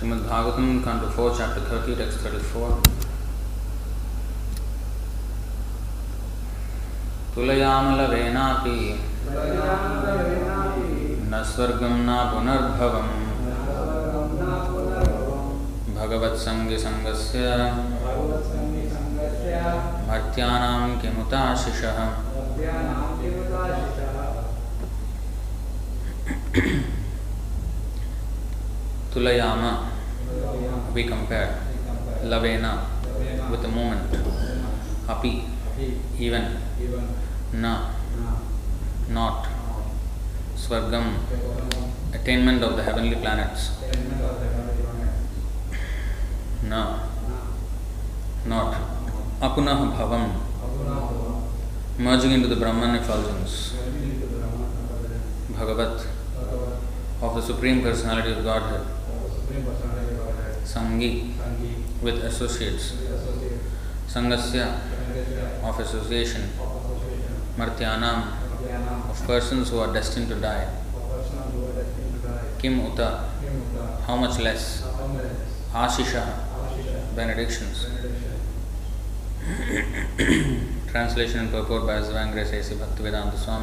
Srimad Bhagavatam, Canto 4, Chapter 30, Text 34. तुलयामलवेनापि। न स्वर्गं न पुनर्भवम्। भगवत्सङ्गसङ्गस्य। मर्त्यानां किमुताशिषः। Tulayama, we compare. Lavena, with the moment. Api, even. Na, not. Swargam, attainment of the heavenly planets. Na, not. Apunah bhavam, merging into the Brahman effulgence. Bhagavat, of the Supreme Personality of Godhead. संगी with associates संगस्य of association मर्त्यानाम of persons who are destined to die किम उत? How much less आशीष। Benedictions translation and purport by Shri Venkatesh AC Swami